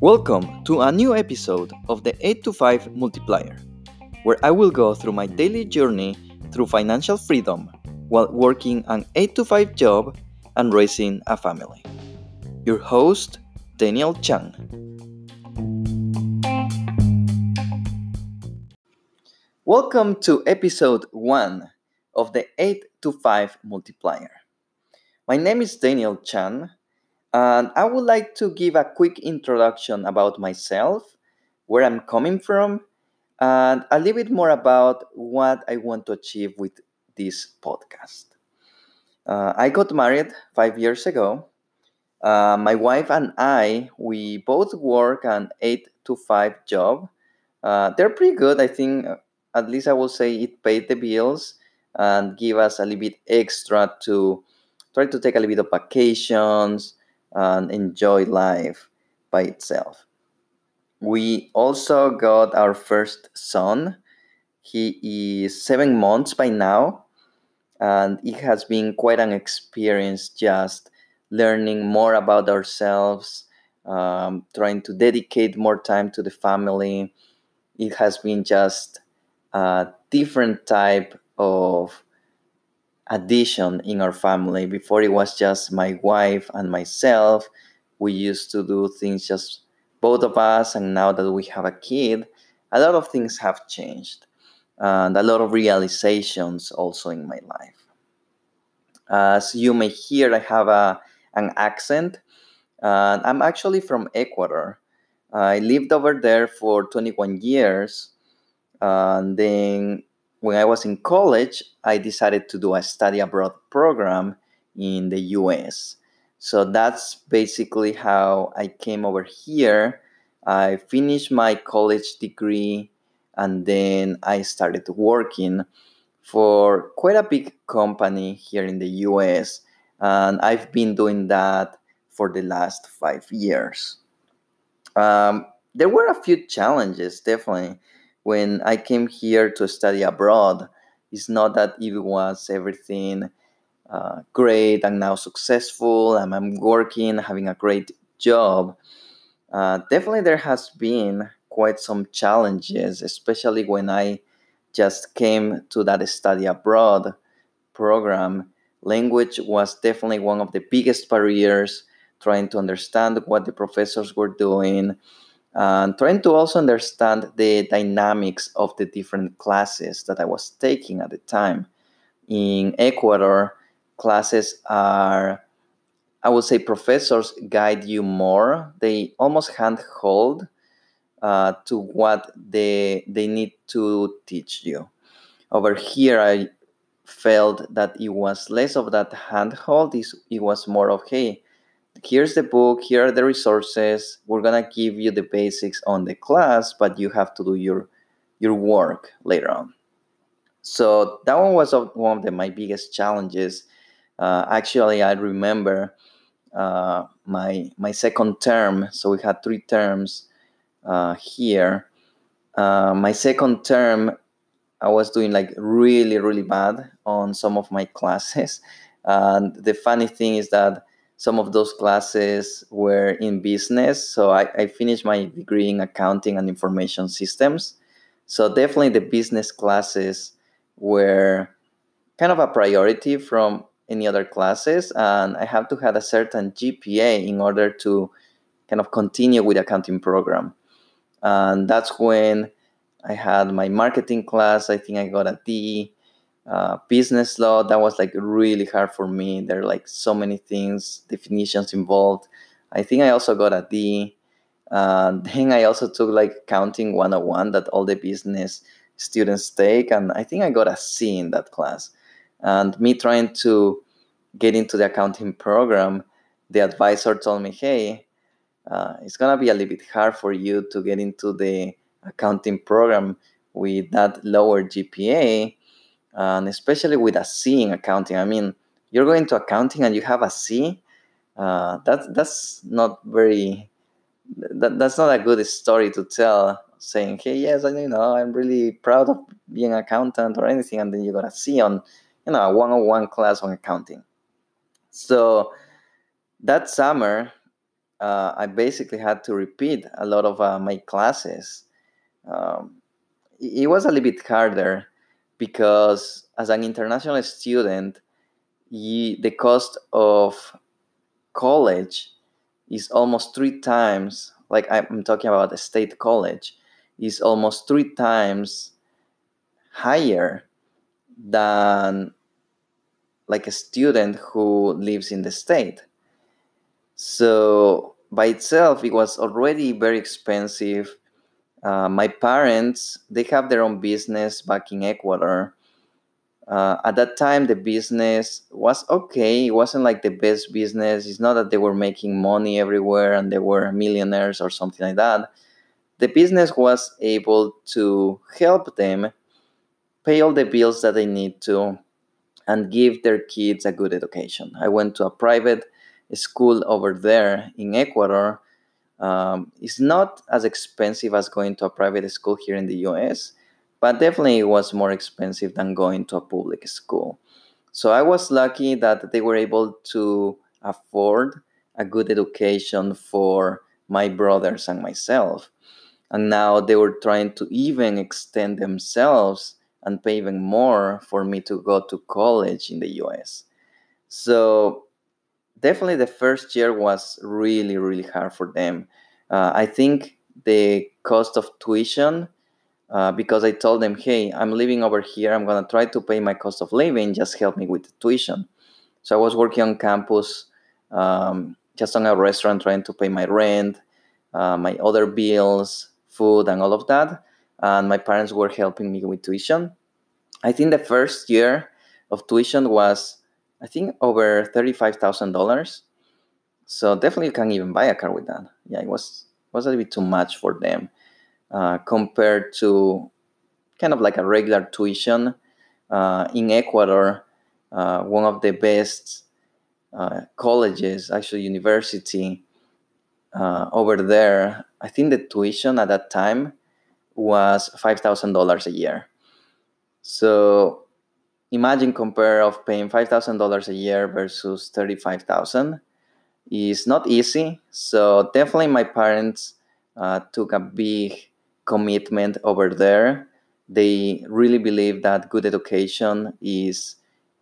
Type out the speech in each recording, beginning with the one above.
Welcome to a new episode of the 8 to 5 Multiplier, where I will go through my daily journey through financial freedom while working an 8 to 5 job and raising a family. Your host, Daniel Chang. Welcome to episode 1 of the 8 to 5 Multiplier. My name is Daniel Chan, and I would like to give a quick introduction about myself, where I'm coming from, and a little bit more about what I want to achieve with this podcast. Uh, I got married five years ago. Uh, my wife and I, we both work an eight to five job. Uh, they're pretty good. I think, at least I will say, it paid the bills and give us a little bit extra to try to take a little bit of vacations and enjoy life by itself. We also got our first son. He is seven months by now, and it has been quite an experience just learning more about ourselves, um, trying to dedicate more time to the family. It has been just a different type of addition in our family. Before it was just my wife and myself. We used to do things just both of us, and now that we have a kid, a lot of things have changed, and a lot of realizations also in my life. As you may hear, I have a, an accent. and I'm actually from Ecuador. I lived over there for 21 years. And then when I was in college, I decided to do a study abroad program in the US. So that's basically how I came over here. I finished my college degree and then I started working for quite a big company here in the US. And I've been doing that for the last five years. Um, there were a few challenges, definitely, when I came here to study abroad. It's not that it was everything uh, great and now successful and I'm working, having a great job. Uh, definitely, there has been quite some challenges, especially when I just came to that study abroad program. Language was definitely one of the biggest barriers, trying to understand what the professors were doing, and trying to also understand the dynamics of the different classes that I was taking at the time. In Ecuador, classes are, I would say, professors guide you more. They almost handhold uh, to what they they need to teach you. Over here, I felt that it was less of that handhold. It was more of hey, here's the book, here are the resources. We're gonna give you the basics on the class, but you have to do your your work later on. So that one was one of the, my biggest challenges uh, actually, I remember uh, my my second term. So we had three terms uh, here. Uh, my second term, I was doing like really really bad on some of my classes. And the funny thing is that some of those classes were in business. So I, I finished my degree in accounting and information systems. So definitely the business classes were kind of a priority from any other classes and i have to have a certain gpa in order to kind of continue with accounting program and that's when i had my marketing class i think i got a d uh, business law that was like really hard for me. There are like so many things definitions involved. I think i also got a d. Uh, then i also took like accounting 101 that all the business students take and i think i got a c in that class. And me trying to get into the accounting program, the advisor told me, hey, uh, it's going to be a little bit hard for you to get into the accounting program with that lower GPA, and especially with a C in accounting. I mean, you're going to accounting and you have a C. Uh, that's that's not very that, that's not a good story to tell saying hey yes i you know i'm really proud of being an accountant or anything and then you got a c on you know a 101 class on accounting so that summer, uh, I basically had to repeat a lot of uh, my classes. Um, it was a little bit harder because as an international student, you, the cost of college is almost three times, like I'm talking about a state college, is almost three times higher than like a student who lives in the state. So by itself, it was already very expensive. Uh, my parents, they have their own business back in Ecuador. Uh, at that time, the business was okay. It wasn't like the best business. It's not that they were making money everywhere and they were millionaires or something like that. The business was able to help them pay all the bills that they need to and give their kids a good education. I went to a private school over there in Ecuador. Um, it's not as expensive as going to a private school here in the US, but definitely it was more expensive than going to a public school. So I was lucky that they were able to afford a good education for my brothers and myself. And now they were trying to even extend themselves and pay even more for me to go to college in the US. So definitely the first year was really, really hard for them. Uh, I think the cost of tuition, uh, because I told them, hey, I'm living over here, I'm gonna try to pay my cost of living, just help me with the tuition. So I was working on campus, um, just on a restaurant, trying to pay my rent, uh, my other bills, food, and all of that and my parents were helping me with tuition. I think the first year of tuition was, I think, over thirty-five thousand dollars. So definitely, you can even buy a car with that. Yeah, it was was a little bit too much for them uh, compared to kind of like a regular tuition uh, in Ecuador. Uh, one of the best uh, colleges, actually university uh, over there. I think the tuition at that time was $5,000 a year. So imagine compare of paying $5,000 a year versus 35,000 is not easy. So definitely my parents uh, took a big commitment over there. They really believe that good education is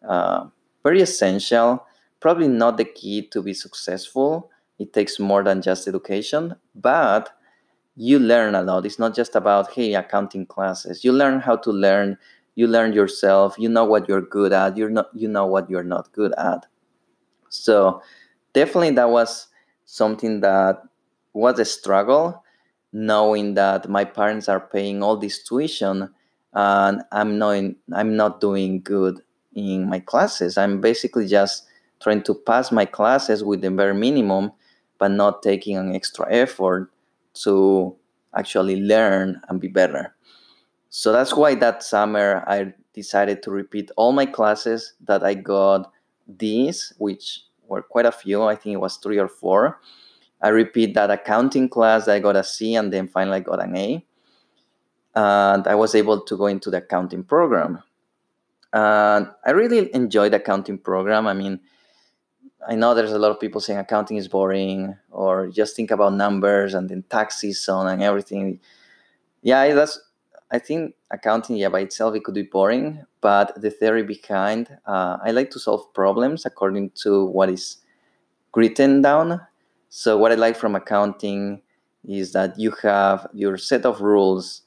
uh, very essential. Probably not the key to be successful. It takes more than just education, but you learn a lot. It's not just about, hey, accounting classes. You learn how to learn. You learn yourself. You know what you're good at. You're not, you know what you're not good at. So definitely that was something that was a struggle, knowing that my parents are paying all this tuition and I'm not I'm not doing good in my classes. I'm basically just trying to pass my classes with the bare minimum, but not taking an extra effort to actually learn and be better. So that's why that summer I decided to repeat all my classes that I got D's, which were quite a few. I think it was three or four. I repeat that accounting class. I got a C and then finally got an A. And I was able to go into the accounting program. And I really enjoyed the accounting program. I mean, I know there's a lot of people saying accounting is boring or just think about numbers and then tax season and everything. Yeah, that's I think accounting, yeah, by itself it could be boring, but the theory behind, uh, I like to solve problems according to what is written down. So what I like from accounting is that you have your set of rules,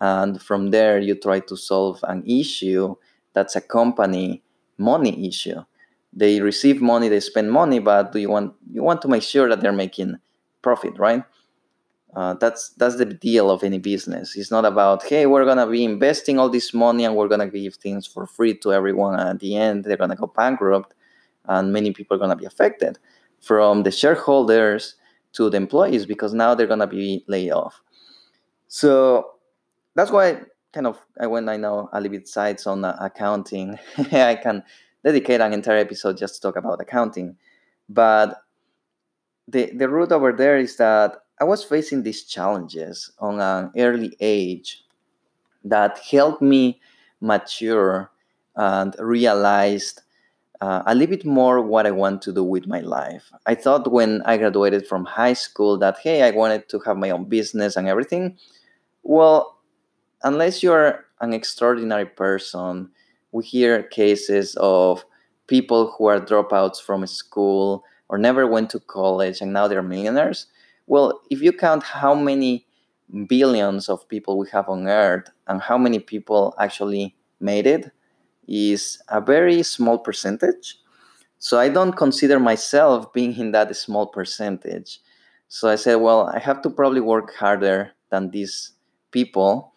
and from there you try to solve an issue that's a company money issue they receive money, they spend money, but do you want you want to make sure that they're making profit, right? Uh, that's that's the deal of any business. It's not about hey, we're gonna be investing all this money and we're gonna give things for free to everyone. And at the end, they're gonna go bankrupt, and many people are gonna be affected, from the shareholders to the employees, because now they're gonna be laid off. So that's why kind of I when I know a little bit sides on uh, accounting, I can dedicate an entire episode just to talk about accounting. But the, the root over there is that I was facing these challenges on an early age that helped me mature and realized uh, a little bit more what I want to do with my life. I thought when I graduated from high school that, hey, I wanted to have my own business and everything. Well, unless you're an extraordinary person, we hear cases of people who are dropouts from school or never went to college and now they're millionaires. Well, if you count how many billions of people we have on earth and how many people actually made it, is a very small percentage. So I don't consider myself being in that small percentage. So I said, well, I have to probably work harder than these people.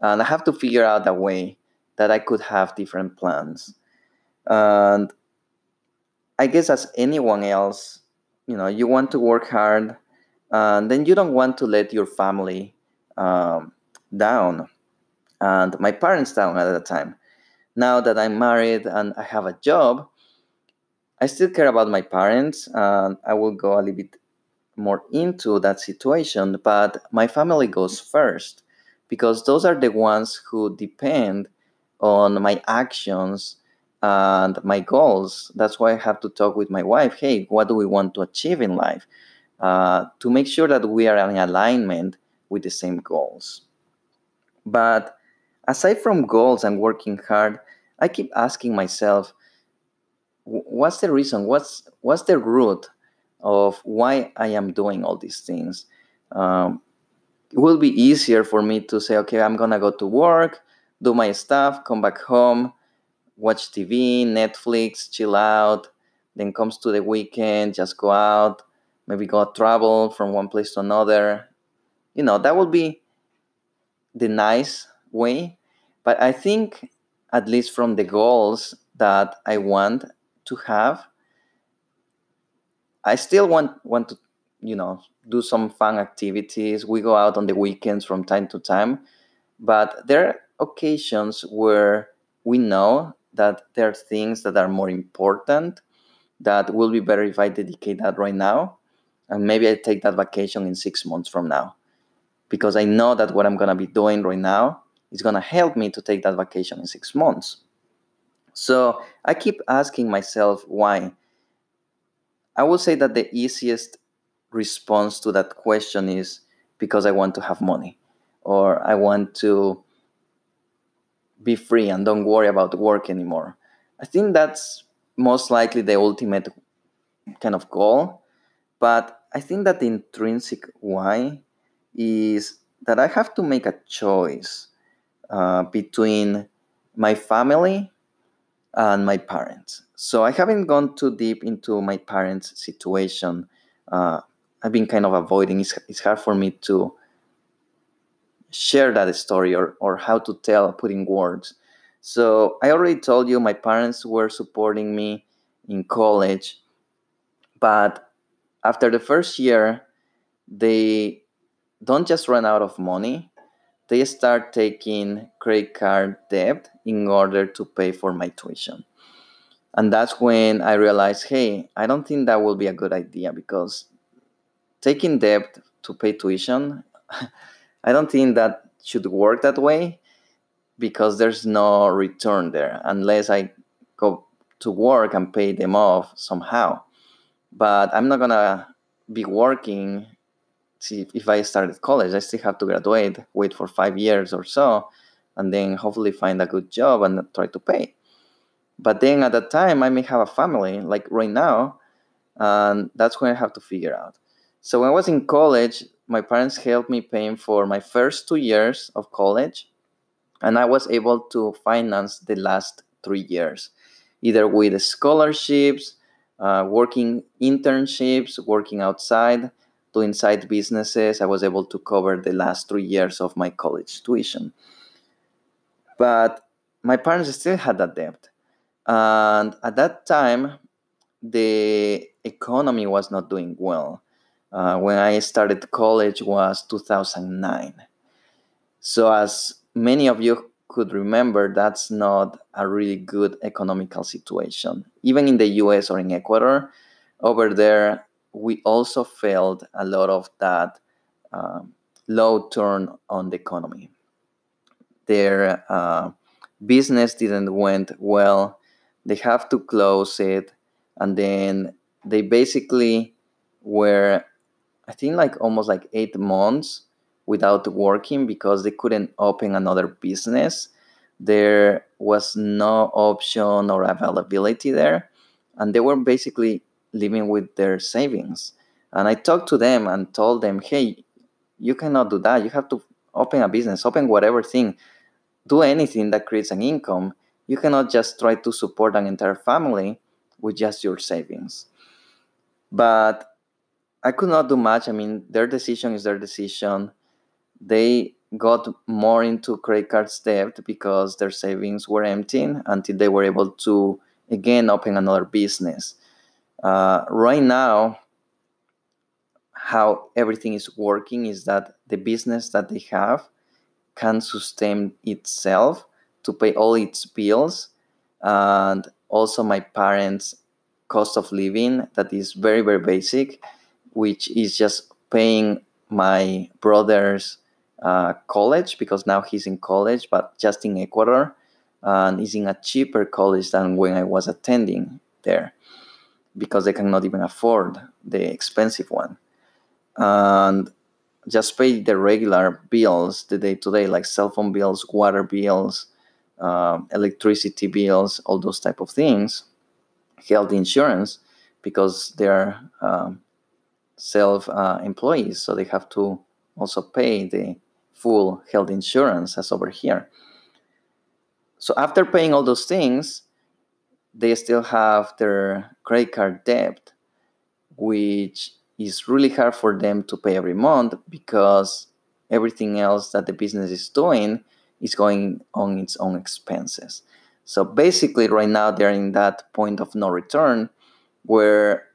And I have to figure out a way that I could have different plans. And I guess as anyone else, you know, you want to work hard and then you don't want to let your family um, down and my parents down at the time now that I'm married and I have a job, I still care about my parents and I will go a little bit more into that situation, but my family goes first because those are the ones who depend on my actions and my goals. That's why I have to talk with my wife hey, what do we want to achieve in life? Uh, to make sure that we are in alignment with the same goals. But aside from goals and working hard, I keep asking myself, what's the reason? What's what's the root of why I am doing all these things? Um, it will be easier for me to say, okay, I'm gonna go to work, do my stuff, come back home, watch TV, Netflix, chill out. Then comes to the weekend, just go out, maybe go travel from one place to another. You know, that would be the nice way but I think, at least from the goals that I want to have, I still want want to, you know, do some fun activities. We go out on the weekends from time to time, but there are occasions where we know that there are things that are more important that will be better if I dedicate that right now. And maybe I take that vacation in six months from now. Because I know that what I'm going to be doing right now is going to help me to take that vacation in six months. So I keep asking myself why. I would say that the easiest response to that question is because I want to have money or I want to be free and don't worry about work anymore. I think that's most likely the ultimate kind of goal. But I think that the intrinsic why is that I have to make a choice uh, between my family and my parents. So I haven't gone too deep into my parents' situation. Uh, I've been kind of avoiding. It's, it's hard for me to share that story or, or how to tell, putting words. So I already told you my parents were supporting me in college, but after the first year, they don't just run out of money, they start taking credit card debt in order to pay for my tuition. And that's when I realized, hey, I don't think that will be a good idea because taking debt to pay tuition, I don't think that should work that way because there's no return there unless I go to work and pay them off somehow. But I'm not gonna be working see if I started college, I still have to graduate, wait for five years or so, and then hopefully find a good job and try to pay. But then at that time, I may have a family, like right now, and that's when I have to figure out. So when I was in college, my parents helped me paying for my first two years of college, and I was able to finance the last three years, either with scholarships, uh, working internships, working outside, doing side businesses, I was able to cover the last three years of my college tuition. But my parents still had that debt. And at that time, the economy was not doing well. Uh, when I started college was 2009. So as many of you could remember, that's not a really good economical situation. Even in the US or in Ecuador, over there, we also felt a lot of that um, low turn on the economy. Their uh, business didn't went well. they have to close it and then they basically were i think like almost like eight months without working because they couldn't open another business there was no option or availability there and they were basically living with their savings and i talked to them and told them hey you cannot do that you have to open a business open whatever thing do anything that creates an income you cannot just try to support an entire family with just your savings. But I could not do much. I mean, their decision is their decision. They got more into credit card debt because their savings were emptying until they were able to again open another business. Uh, right now, how everything is working is that the business that they have can sustain itself to pay all its bills and also my parents cost of living that is very very basic which is just paying my brother's uh, college because now he's in college but just in ecuador and is in a cheaper college than when i was attending there because they cannot even afford the expensive one. And just pay the regular bills the day to day like cell phone bills water bills um, electricity bills, all those type of things, health insurance, because they're um, self uh, employees, so they have to also pay the full health insurance as over here. So after paying all those things, they still have their credit card debt, which is really hard for them to pay every month because everything else that the business is doing is going on its own expenses. So basically, right now, they're in that point of no return where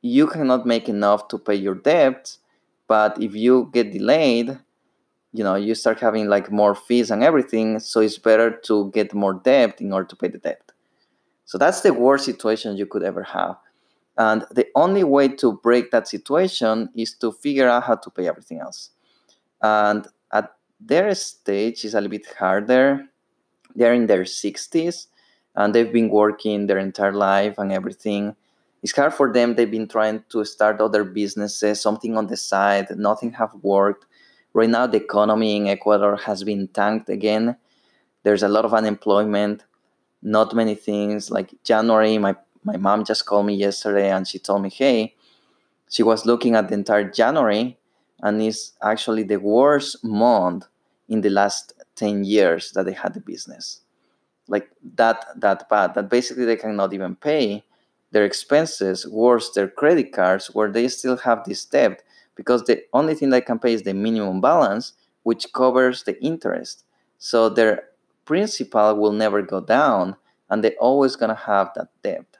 you cannot make enough to pay your debts, but if you get delayed, you know, you start having like more fees and everything. So it's better to get more debt in order to pay the debt. So that's the worst situation you could ever have. And the only way to break that situation is to figure out how to pay everything else. And at their stage is a little bit harder. They're in their 60s and they've been working their entire life and everything. It's hard for them. They've been trying to start other businesses, something on the side. Nothing have worked. Right now, the economy in Ecuador has been tanked again. There's a lot of unemployment. Not many things. Like January, my my mom just called me yesterday and she told me, hey, she was looking at the entire January and it's actually the worst month in the last 10 years that they had the business like that that bad that basically they cannot even pay their expenses worse their credit cards where they still have this debt because the only thing they can pay is the minimum balance which covers the interest so their principal will never go down and they're always going to have that debt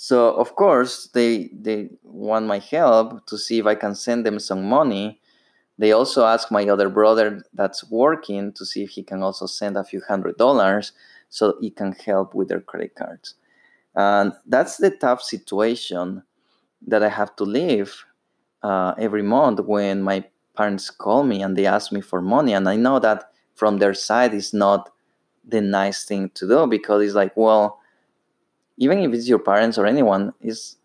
so of course they they want my help to see if I can send them some money. They also ask my other brother that's working to see if he can also send a few hundred dollars so he can help with their credit cards. And that's the tough situation that I have to live uh, every month when my parents call me and they ask me for money. And I know that from their side is not the nice thing to do because it's like, well, even if it's your parents or anyone, it's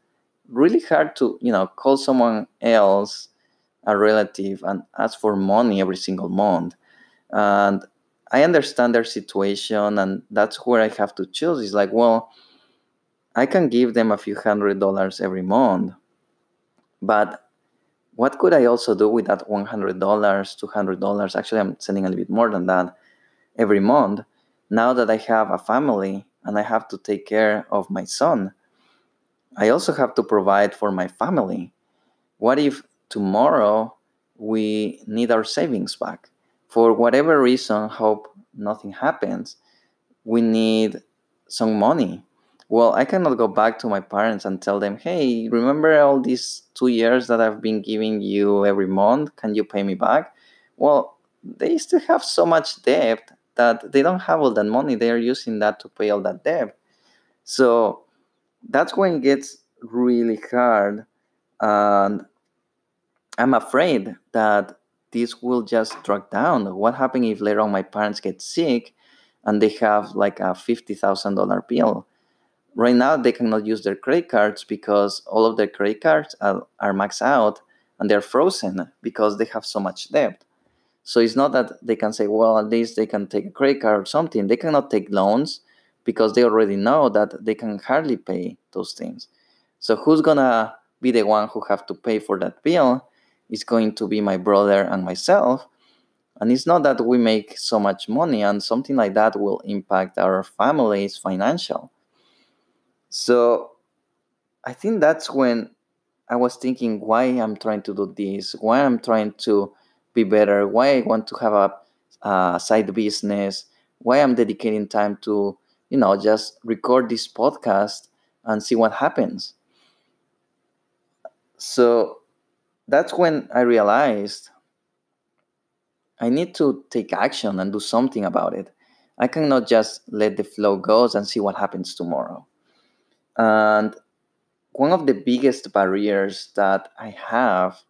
really hard to you know call someone else a relative and ask for money every single month. And I understand their situation, and that's where I have to choose. Is like, well, I can give them a few hundred dollars every month, but what could I also do with that one hundred dollars, two hundred dollars? Actually, I'm sending a little bit more than that every month. Now that I have a family and I have to take care of my son. I also have to provide for my family. What if tomorrow we need our savings back? For whatever reason, hope nothing happens, we need some money. Well, I cannot go back to my parents and tell them, hey, remember all these two years that I've been giving you every month? Can you pay me back? Well, they still have so much debt that they don't have all that money. They are using that to pay all that debt. So that's when it gets really hard. And I'm afraid that this will just drag down. What happens if later on my parents get sick and they have like a $50,000 bill. Right now, they cannot use their credit cards because all of their credit cards are, are maxed out and they're frozen because they have so much debt. So it's not that they can say, well, at least they can take a credit card or something. They cannot take loans because they already know that they can hardly pay those things. So who's gonna be the one who have to pay for that bill? It's going to be my brother and myself. And it's not that we make so much money, and something like that will impact our family's financial. So I think that's when I was thinking why I'm trying to do this, why I'm trying to be better, why I want to have a, side business, why I'm dedicating time to, you know, just record this podcast and see what happens. So that's when I realized I need to take action and do something about it. I cannot just let the flow go and see what happens tomorrow. And one of the biggest barriers that I have,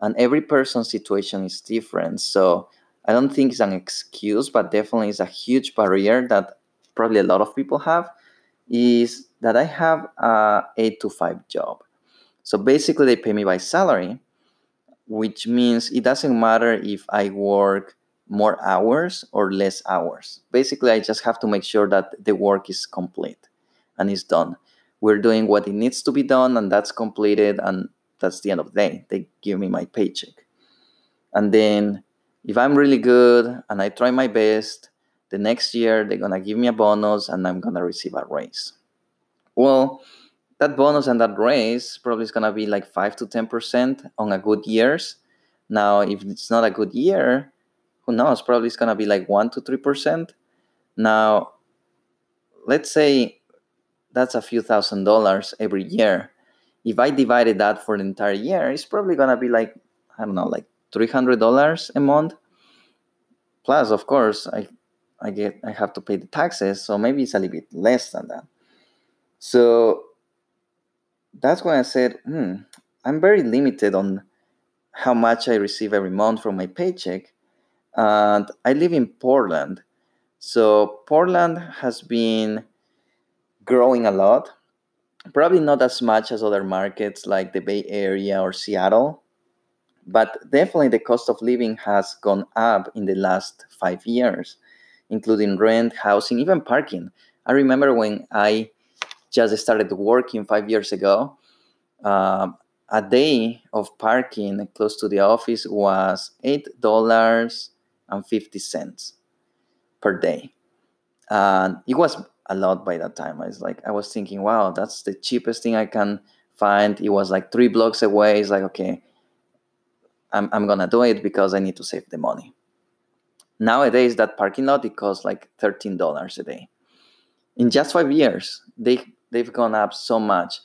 and every person's situation is different. So I don't think it's an excuse, but definitely it's a huge barrier that probably a lot of people have, is that I have a eight to five job. So basically, they pay me by salary, which means it doesn't matter if I work more hours or less hours. Basically, I just have to make sure that the work is complete and is done. We're doing what it needs to be done, and that's completed, and that's the end of the day. They give me my paycheck. And then, if I'm really good and I try my best, the next year they're gonna give me a bonus and I'm gonna receive a raise. Well, that bonus and that raise probably is gonna be like five to ten percent on a good years. Now, if it's not a good year, who knows? Probably it's gonna be like one to three percent. Now, let's say that's a few thousand dollars every year. If I divided that for the entire year, it's probably gonna be like I don't know, like three hundred dollars a month. Plus, of course, I I get I have to pay the taxes, so maybe it's a little bit less than that. So that's when I said, hmm, I'm very limited on how much I receive every month from my paycheck. And I live in Portland. So Portland has been growing a lot. Probably not as much as other markets like the Bay Area or Seattle, but definitely the cost of living has gone up in the last five years, including rent, housing, even parking. I remember when I just started working five years ago, uh, a day of parking close to the office was eight dollars and fifty cents per day, and it was a lot by that time. I was like, I was thinking, wow, that's the cheapest thing I can find. It was like three blocks away. It's like, okay, I'm I'm gonna do it because I need to save the money. Nowadays, that parking lot it costs like thirteen dollars a day. In just five years, they they've gone up so much.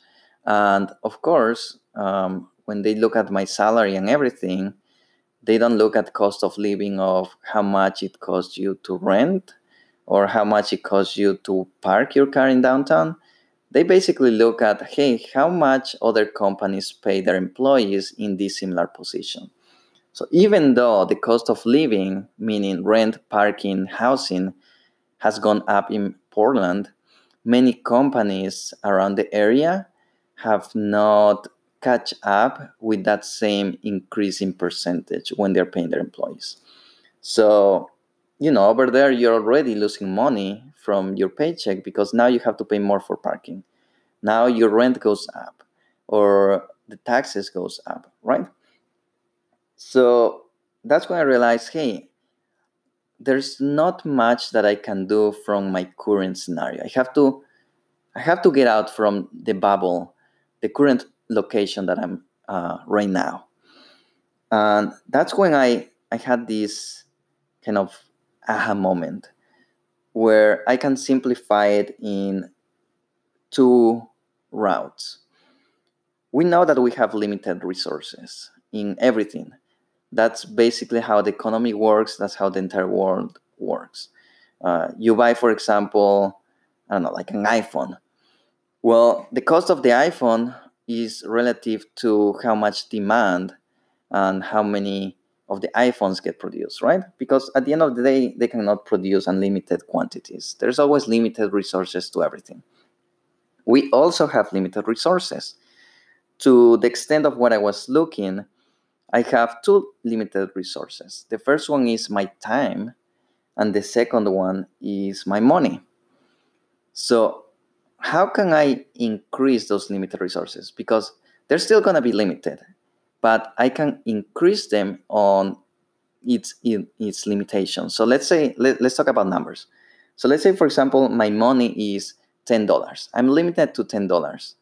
And of course, um, when they look at my salary and everything, they don't look at cost of living of how much it costs you to rent or how much it costs you to park your car in downtown. They basically look at, hey, how much other companies pay their employees in this similar position. So even though the cost of living, meaning rent, parking, housing, has gone up in Portland, many companies around the area have not catch up with that same increasing percentage when they're paying their employees. So, you know, over there you're already losing money from your paycheck because now you have to pay more for parking. Now your rent goes up or the taxes goes up, right? So that's when I realized, hey, there's not much that I can do from my current scenario. I have to I have to get out from the bubble, the current location that I'm uh, right now. And that's when I I had this kind of aha moment where I can simplify it in two routes. We know that we have limited resources in everything that's basically how the economy works. That's how the entire world works. Uh, you buy, for example, I don't know, like an iPhone. Well, the cost of the iPhone is relative to how much demand and how many of the iPhones get produced, right? Because at the end of the day, they cannot produce unlimited quantities. There's always limited resources to everything. We also have limited resources. To the extent of what I was looking, I have two limited resources. The first one is my time, and the second one is my money. So, how can I increase those limited resources? Because they're still going to be limited but I can increase them on its its limitations. So let's say let, let's talk about numbers. So let's say for example my money is ten dollars. I'm limited to ten dollars.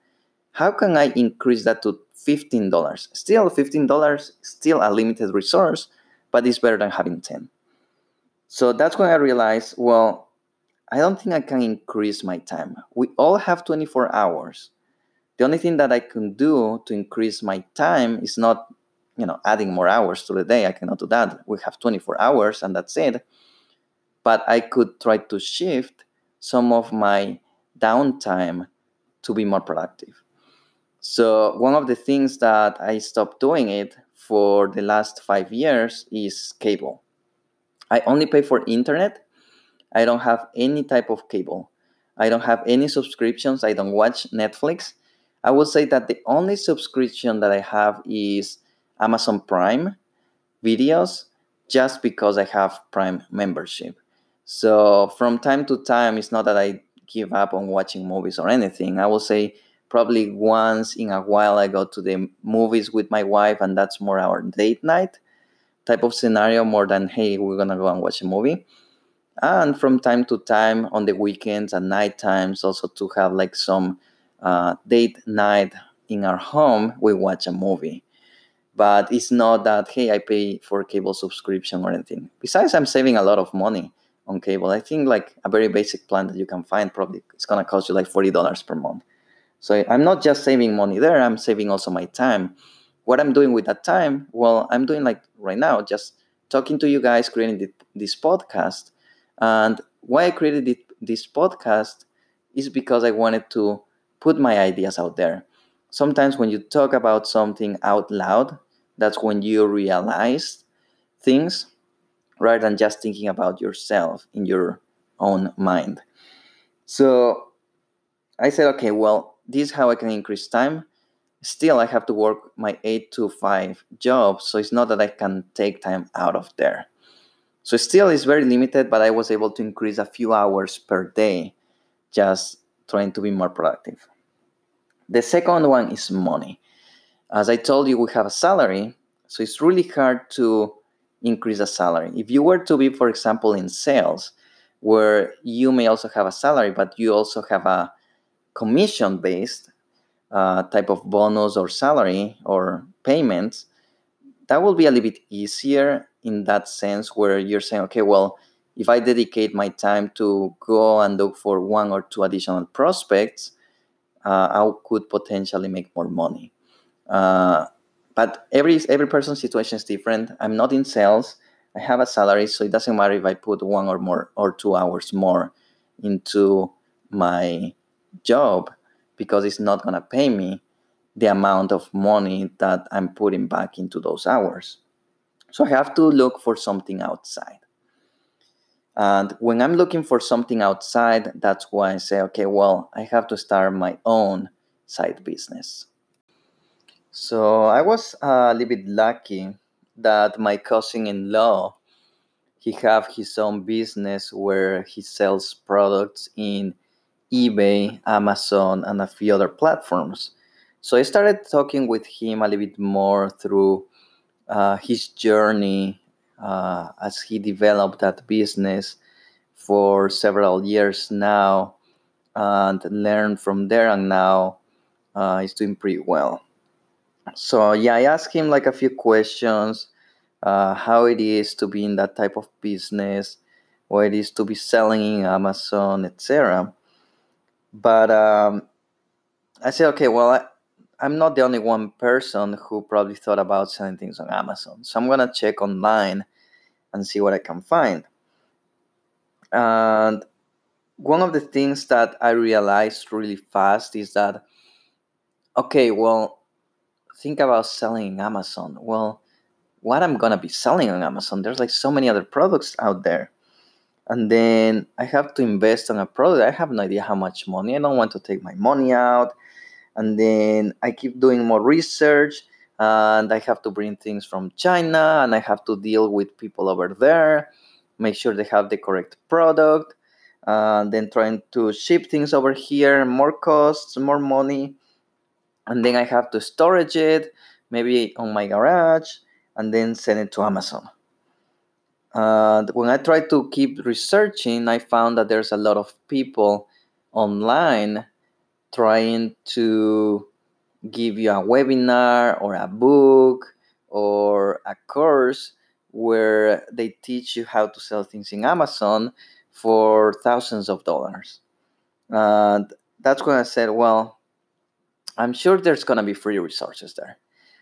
How can I increase that to fifteen dollars? Still fifteen dollars, still a limited resource, but it's better than having ten. So that's when I realized, well, I don't think I can increase my time. We all have 24 hours the only thing that I can do to increase my time is not, you know, adding more hours to the day. I cannot do that. We have 24 hours and that's it. But I could try to shift some of my downtime to be more productive. So one of the things that I stopped doing it for the last five years is cable. I only pay for internet. I don't have any type of cable. I don't have any subscriptions. I don't watch Netflix. I would say that the only subscription that I have is Amazon Prime videos just because I have Prime membership. So from time to time, it's not that I give up on watching movies or anything. I will say probably once in a while I go to the movies with my wife, and that's more our date night type of scenario more than hey, we're gonna go and watch a movie. And from time to time on the weekends and night times also to have like some uh, date night in our home, we watch a movie. But it's not that, hey, I pay for cable subscription or anything. Besides, I'm saving a lot of money on cable. I think like a very basic plan that you can find probably it's gonna cost you like $40 per month. So I'm not just saving money there, I'm saving also my time. What I'm doing with that time, well, I'm doing like right now, just talking to you guys, creating this podcast. And why I created this podcast is because I wanted to put my ideas out there. Sometimes when you talk about something out loud, that's when you realize things rather than just thinking about yourself in your own mind. So I said, okay, well, this is how I can increase time. Still, I have to work my eight to five job, so it's not that I can take time out of there. So still, it's very limited, but I was able to increase a few hours per day just trying to be more productive. The second one is money. As I told you, we have a salary, so it's really hard to increase a salary. If you were to be, for example, in sales, where you may also have a salary, but you also have a commission based uh, type of bonus or salary or payments, that will be a little bit easier in that sense where you're saying, okay, well, if I dedicate my time to go and look for one or two additional prospects, uh, I could potentially make more money. Uh, but every every person's situation is different. I'm not in sales. I have a salary, so it doesn't matter if I put one or more or two hours more into my job because it's not gonna pay me the amount of money that I'm putting back into those hours. So I have to look for something outside. And when I'm looking for something outside, that's why I say, okay, well, I have to start my own side business. So I was a little bit lucky that my cousin-in-law he have his own business where he sells products in eBay, Amazon, and a few other platforms. So I started talking with him a little bit more through uh, his journey uh, as he developed that business for several years now and learned from there and now uh, he's doing pretty well. So yeah i asked him like a few questions uh, how it is to be in that type of business what it is to be selling in amazon etc but um, i said okay well I, I'm not the only one person who probably thought about selling things on Amazon. So I'm gonna check online and see what I can find. And one of the things that I realized really fast is that okay, well, think about selling Amazon. Well, what I'm gonna be selling on Amazon. There's like so many other products out there. And then I have to invest on a product. I have no idea how much money. I don't want to take my money out. And then I keep doing more research and I have to bring things from China and I have to deal with people over there, make sure they have the correct product, and then trying to ship things over here, more costs, more money, and then I have to storage it, maybe on my garage, and then send it to Amazon. Uh, and when I tried to keep researching, I found that there's a lot of people online trying to give you a webinar or a book or a course where they teach you how to sell things in Amazon for thousands of dollars. And that's when I said, well, I'm sure there's going to be free resources there.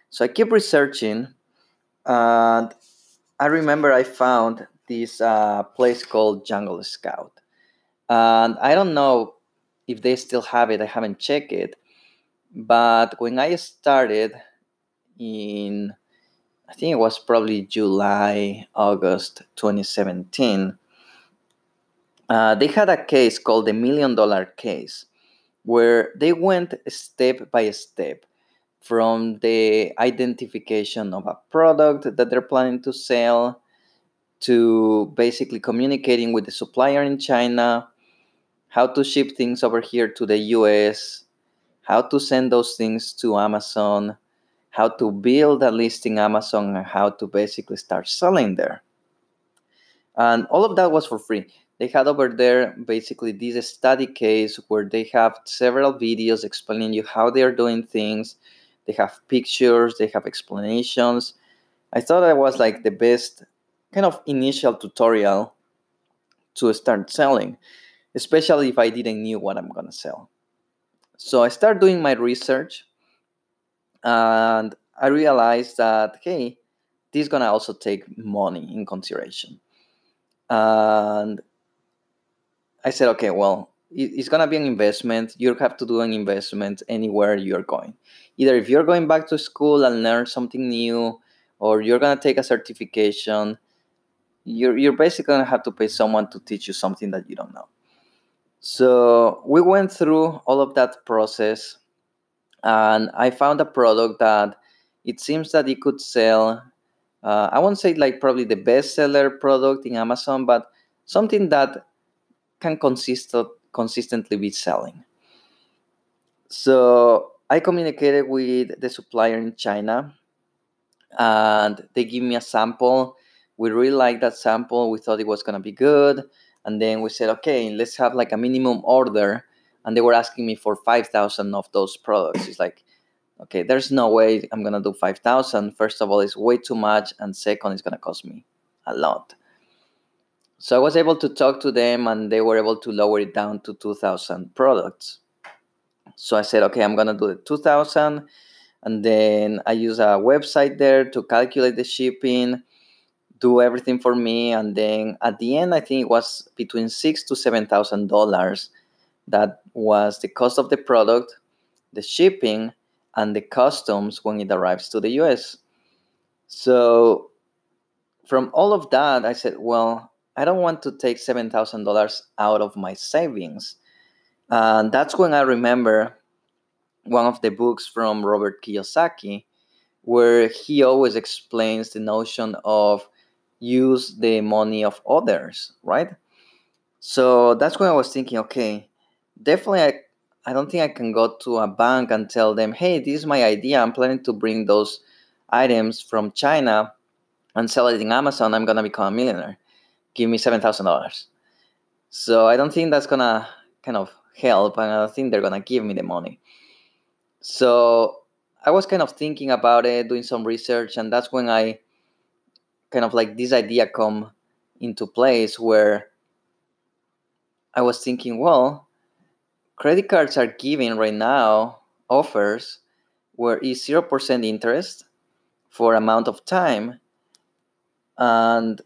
So I keep researching, and I remember I found this uh, place called Jungle Scout. And I don't know if they still have it, I haven't checked it. But when I started in, I think it was probably July, August 2017, uh, they had a case called the Million Dollar Case, where they went step by step from the identification of a product that they're planning to sell to basically communicating with the supplier in China, how to ship things over here to the US, how to send those things to Amazon, how to build a listing Amazon, and how to basically start selling there. And all of that was for free. They had over there basically this study case where they have several videos explaining you how they are doing things. They have pictures, they have explanations. I thought that was like the best kind of initial tutorial to start selling, especially if I didn't knew what I'm gonna sell. So I started doing my research and I realized that, hey, this is to also take money in consideration. And I said, okay, well, it's to be an investment. You have to do an investment anywhere you're going. Either if you're going back to school and learn something new, or you're to take a certification, you're, you're basically to have to pay someone to teach you something that you don't know. So we went through all of that process, and I found a product that it seems that it could sell. Uh, I won't say like probably the best seller product in Amazon, but something that can consist consistently be selling. So I communicated with the supplier in China, and they give me a sample. We really liked that sample. We thought it was gonna be good and then we said okay let's have like a minimum order and they were asking me for 5000 of those products. It's like okay there's no way i'm gonna do 5000 first of all it's way too much and second it's gonna cost me a lot. So i was able to talk to them and they were able to lower it down to 2000 products. So i said okay i'm gonna do the 2000 and then i use a website there to calculate the shipping do everything for me and then at the end i think it was between six to seven thousand dollars. That was the cost of the product the shipping and the customs when it arrives to the us so from all of that i said well i don't want to take seven thousand dollars out of my savings. And that's when i remember one of the books from robert kiyosaki where he always explains the notion of use the money of others, right? So that's when I was thinking, okay, definitely I, I don't think I can go to a bank and tell them, hey, this is my idea. I'm planning to bring those items from China and sell it in Amazon. I'm gonna become a millionaire. Give me seven thousand dollars. So I don't think that's gonna kind of help, and I don't think they're gonna give me the money. So I was kind of thinking about it, doing some research, and that's when I kind of like this idea come into place where I was thinking, well, credit cards are giving right now offers where is 0% interest for amount of time. And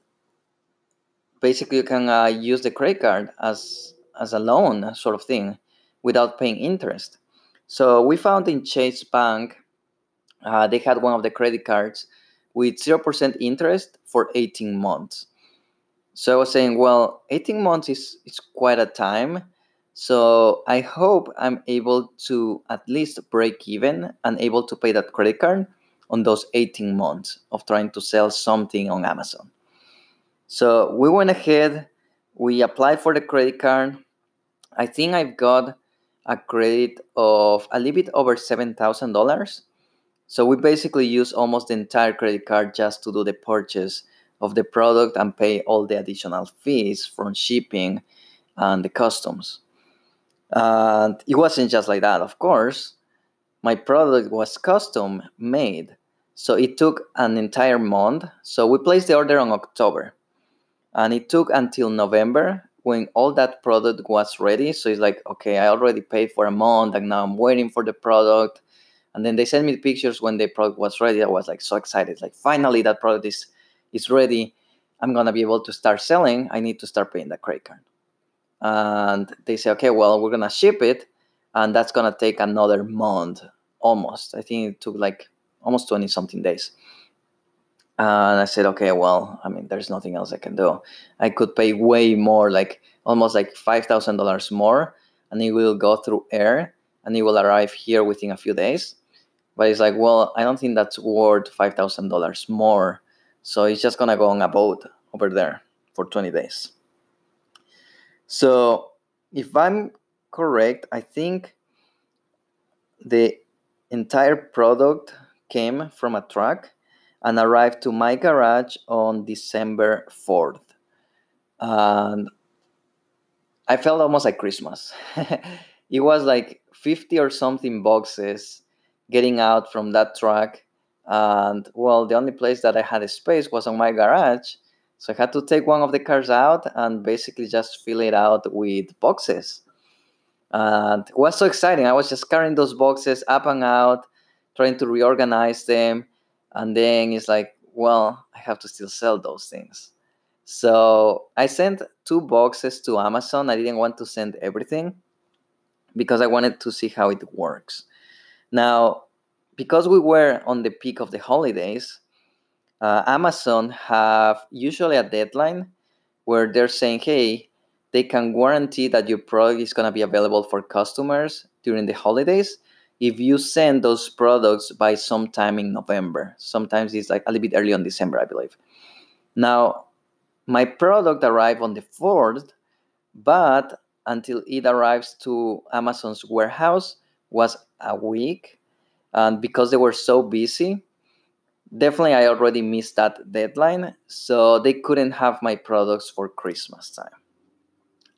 basically you can uh, use the credit card as as a loan sort of thing without paying interest. So we found in chase bank uh, they had one of the credit cards with 0% interest for 18 months. So I was saying, well, 18 months is, is quite a time. So I hope I'm able to at least break even and able to pay that credit card on those 18 months of trying to sell something on Amazon. So we went ahead, we applied for the credit card. I think I've got a credit of a little bit over $7,000. So we basically use almost the entire credit card just to do the purchase of the product and pay all the additional fees from shipping and the customs. And it wasn't just like that, of course. My product was custom made. So it took an entire month. So we placed the order on October. And it took until November when all that product was ready. So it's like, okay, I already paid for a month and now I'm waiting for the product. And then they sent me the pictures when the product was ready. I was like so excited. Like finally that product is is ready. I'm gonna be able to start selling. I need to start paying the credit card. And they say, okay, well, we're gonna ship it, and that's gonna take another month almost. I think it took like almost 20 something days. And I said, okay, well, I mean, there's nothing else I can do. I could pay way more, like almost like $5,000 more, and it will go through air and it will arrive here within a few days. But it's like, well, I don't think that's worth $5,000 more. So it's just to go on a boat over there for 20 days. So if I'm correct, I think the entire product came from a truck and arrived to my garage on December 4th. And I felt almost like Christmas. it was like 50 or something boxes getting out from that truck. And well, the only place that I had a space was on my garage. So I had to take one of the cars out and basically just fill it out with boxes. And it was so exciting. I was just carrying those boxes up and out, trying to reorganize them and then it's like well i have to still sell those things so i sent two boxes to amazon i didn't want to send everything because i wanted to see how it works now because we were on the peak of the holidays uh, amazon have usually a deadline where they're saying hey they can guarantee that your product is going to be available for customers during the holidays if you send those products by sometime in November. Sometimes it's like a little bit early on December, I believe. Now, my product arrived on the 4th, but until it arrives to Amazon's warehouse was a week. And because they were so busy, definitely I already missed that deadline. So they couldn't have my products for Christmas time.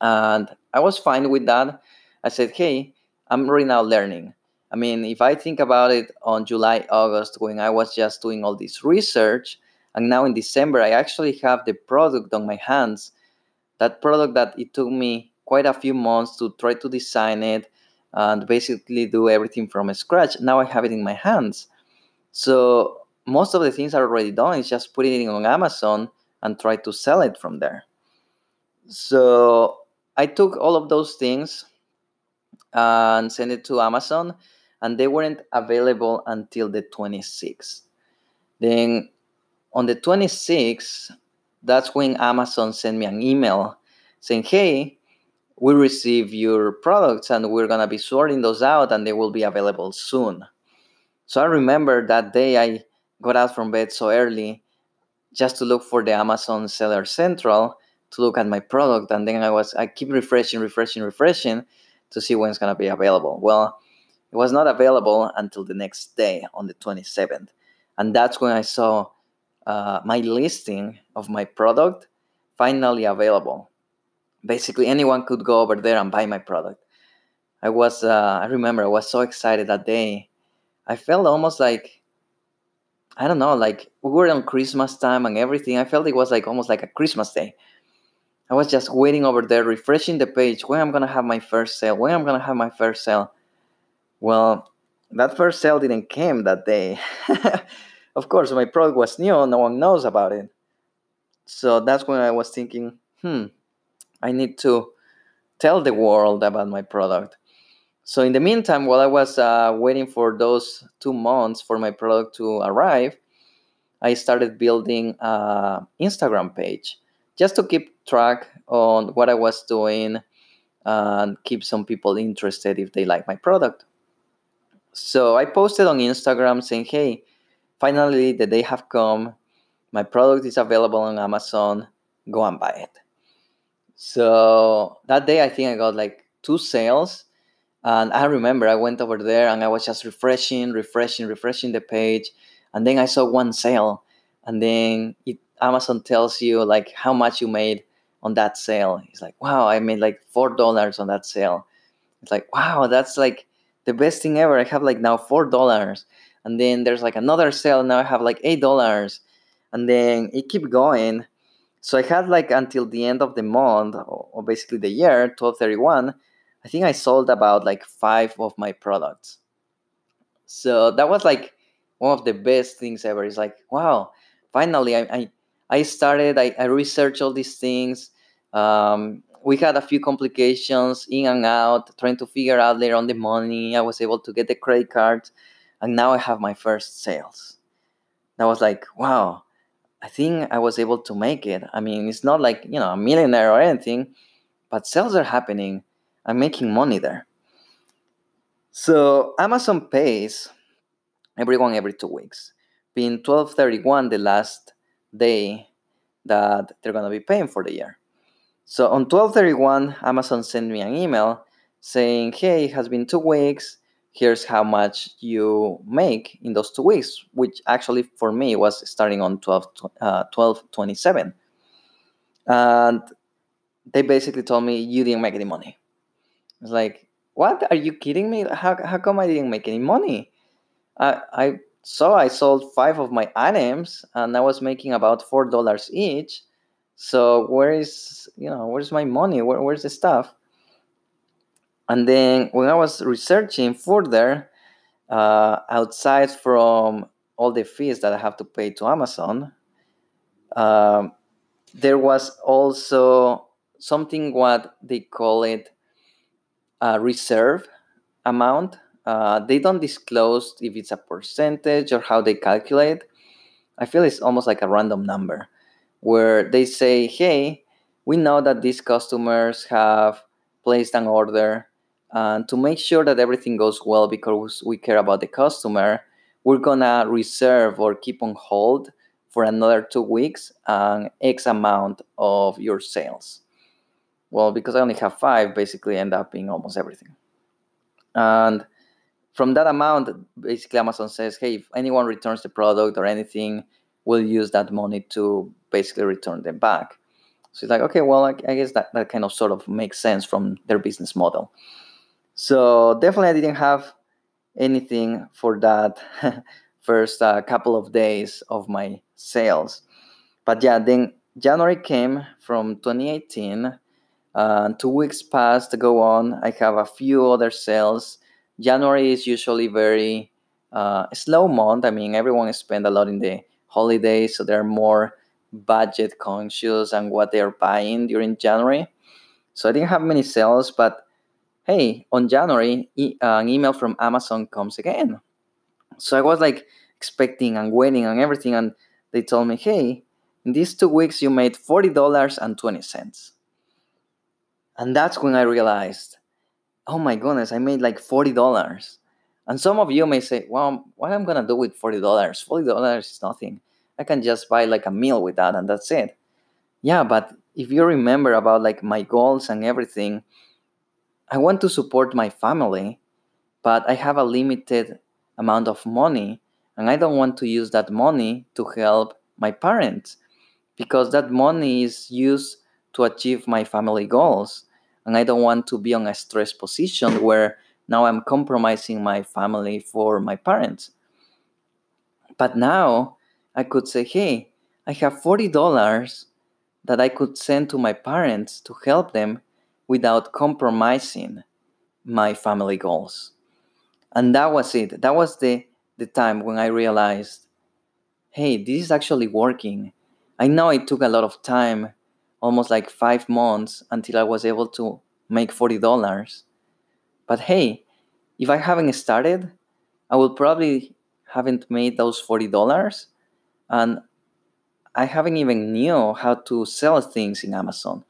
And I was fine with that. I said, hey, I'm right now learning. I mean, if I think about it on July, August, when I was just doing all this research, and now in December, I actually have the product on my hands. That product that it took me quite a few months to try to design it and basically do everything from scratch. Now I have it in my hands. So most of the things are already done. It's just putting it on Amazon and try to sell it from there. So I took all of those things and sent it to Amazon and they weren't available until the 26th. Then on the 26th, that's when Amazon sent me an email saying, hey, we receive your products and we're going to be sorting those out and they will be available soon. So I remember that day I got out from bed so early just to look for the Amazon Seller Central to look at my product and then I was I keep refreshing refreshing refreshing to see when it's going to be available. Well, it was not available until the next day on the 27th. And that's when I saw uh, my listing of my product finally available. Basically, anyone could go over there and buy my product. I was, uh, I remember, I was so excited that day. I felt almost like, I don't know, like we were on Christmas time and everything. I felt it was like almost like a Christmas day. I was just waiting over there, refreshing the page when I'm gonna have my first sale, when I'm gonna have my first sale. Well, that first sale didn't came that day. of course, my product was new, no one knows about it. So that's when I was thinking, hmm, I need to tell the world about my product. So in the meantime, while I was uh, waiting for those two months for my product to arrive, I started building an Instagram page just to keep track on what I was doing and keep some people interested if they like my product. So I posted on Instagram saying, hey, finally the day have come. My product is available on Amazon. Go and buy it. So that day, I think I got like two sales. And I remember I went over there and I was just refreshing, refreshing, refreshing the page. And then I saw one sale. And then it, Amazon tells you like how much you made on that sale. It's like, wow, I made like $4 on that sale. It's like, wow, that's like the best thing ever. I have like now $4. And then there's like another sale. Now I have like $8. And then it keep going. So I had like until the end of the month, or basically the year, 1231, I think I sold about like five of my products. So that was like one of the best things ever. It's like, wow, finally I, I, I started, I, I researched all these things. Um, we had a few complications in and out, trying to figure out later on the money. I was able to get the credit card, and now I have my first sales. That was like, wow, I think I was able to make it. I mean, it's not like, you know, a millionaire or anything, but sales are happening. I'm making money there. So Amazon pays everyone every two weeks, being 1231 the last day that they're going to be paying for the year. So on 1231, Amazon sent me an email saying, hey, it has been two weeks here's how much you make in those two weeks, which actually for me was starting on 12, uh, 12 27. And they basically told me, you didn't make any money. I was like, what? Are you kidding me? How, how come I didn't make any money? I, I saw I sold five of my items and I was making about $4 each. So where is, you know, where's my money? Where, where's the stuff? And then when I was researching further, uh, outside from all the fees that I have to pay to Amazon, um, there was also something what they call it a reserve amount. Uh, they don't disclose if it's a percentage or how they calculate. I feel it's almost like a random number where they say, hey, we know that these customers have placed an order and to make sure that everything goes well because we care about the customer, we're gonna reserve or keep on hold for another two weeks an X amount of your sales. Well, because I only have five, basically end up being almost everything. And from that amount, basically Amazon says, hey, if anyone returns the product or anything, we'll use that money to basically return them back. So it's like, okay, well, I, I guess that, that kind of sort of makes sense from their business model. So definitely, I didn't have anything for that first uh, couple of days of my sales. But yeah, then January came from 2018. Uh, two weeks passed to go on. I have a few other sales. January is usually very uh, slow month. I mean, everyone spend a lot in the holidays, so they're more budget conscious and what they're buying during January. So I didn't have many sales, but hey, on January, e- uh, an email from Amazon comes again. So I was like expecting and waiting and everything, and they told me, hey, in these two weeks you made $40.20. And that's when I realized, oh my goodness, I made like $40. And some of you may say, well, what am I gonna do with $40? $40 is nothing. I can just buy like a meal with that and that's it. Yeah, but if you remember about like my goals and everything, I want to support my family, but I have a limited amount of money and I don't want to use that money to help my parents because that money is used to achieve my family goals and I don't want to be on a stress position where now I'm compromising my family for my parents. But now I could say, hey, I have $40 that I could send to my parents to help them without compromising my family goals. And that was it. That was the, the time when I realized hey, this is actually working. I know it took a lot of time, almost like five months, until I was able to make $40. But hey, if I haven't started, I will probably haven't made those $40 and I haven't even knew how to sell things in Amazon.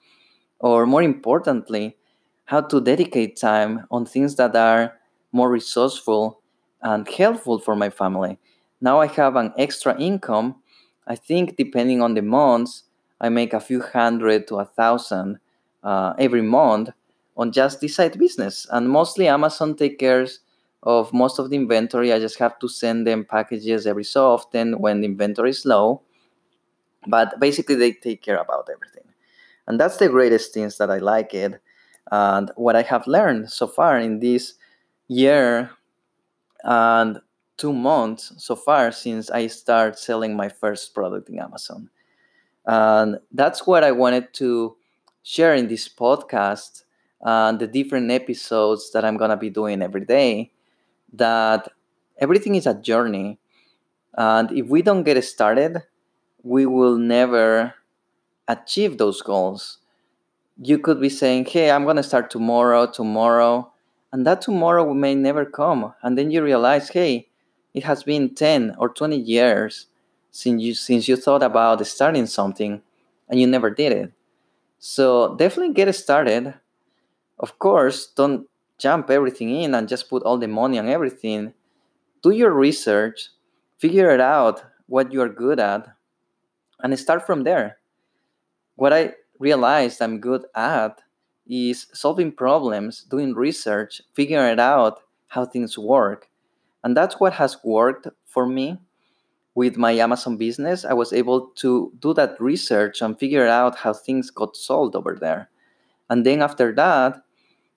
Or more importantly, how to dedicate time on things that are more resourceful and helpful for my family. Now I have an extra income. I think depending on the months, I make a few hundred to a thousand uh, every month on just this side business. And mostly Amazon takes care of most of the inventory. I just have to send them packages every so often when the inventory is low. But basically, they take care about everything. And that's the greatest things that I like it. And what I have learned so far in this year and two months so far since I start selling my first product in Amazon. And that's what I wanted to share in this podcast and the different episodes that I'm going to be doing every day. That everything is a journey. And if we don't get started, we will never achieve those goals. You could be saying, Hey, I'm going to start tomorrow, tomorrow and that tomorrow may never come and then you realize hey it has been 10 or 20 years since you since you thought about starting something and you never did it. So definitely get started. Of course don't jump everything in and just put all the money on everything. Do your research figure it out what you are good at and start from there what i realized i'm good at is solving problems, doing research, figuring out how things work. And that's what has worked for me with my Amazon business. I was able to do that research and figure out how things got sold over there. And then after that,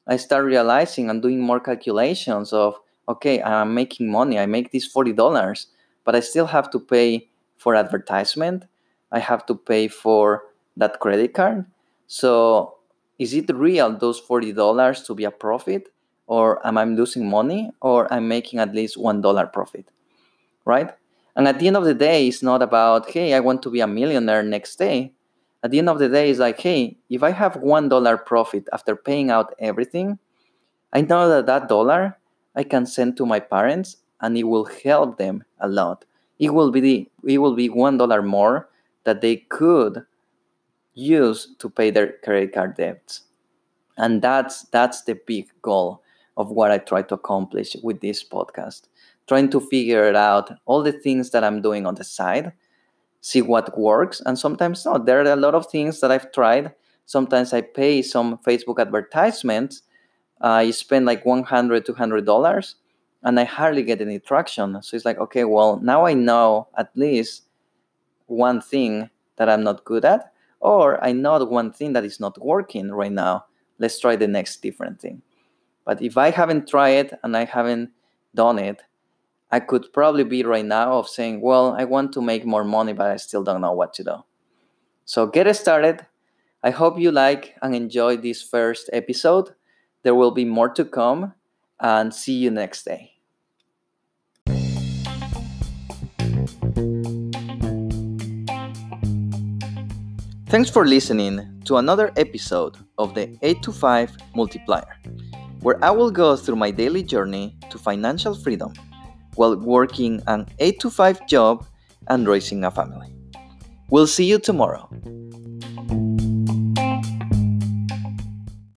I start realizing and doing more calculations of okay, I'm making money. I make these $40, but I still have to pay for advertisement. I have to pay for that credit card. So is it real those $40 to be a profit? Or am i losing money? Or i'm making at least $1 profit right? And at the end of the day it's not about hey i want to be a millionaire next day. At the end of the day it's like hey if i have $1 profit after paying out everything i know that that dollar i can send to my parents and it will help them a lot. It will be the, it will be $1 more that they could use to pay their credit card debts. And that's that's the big goal of what I try to accomplish with this podcast. Trying to figure it out all the things that I'm doing on the side, see what works, and sometimes not. There are a lot of things that I've tried. Sometimes I pay some Facebook advertisements. I spend like 100 $200 and I hardly get any traction. So it's like, okay, well, now I know at least one thing that I'm not good at or I know one thing that is not working right now. Let's try the next different thing. But if I haven't tried it and I haven't done it, I could probably be right now of saying, well, I want to make more money, but I still don't know what to do. So get started. I hope you like and enjoy this first episode. There will be more to come, and see you next day. Thanks for listening to another episode of the 8 to 5 Multiplier, where I will go through my daily journey to financial freedom while working an 8 to 5 job and raising a family. We'll see you tomorrow.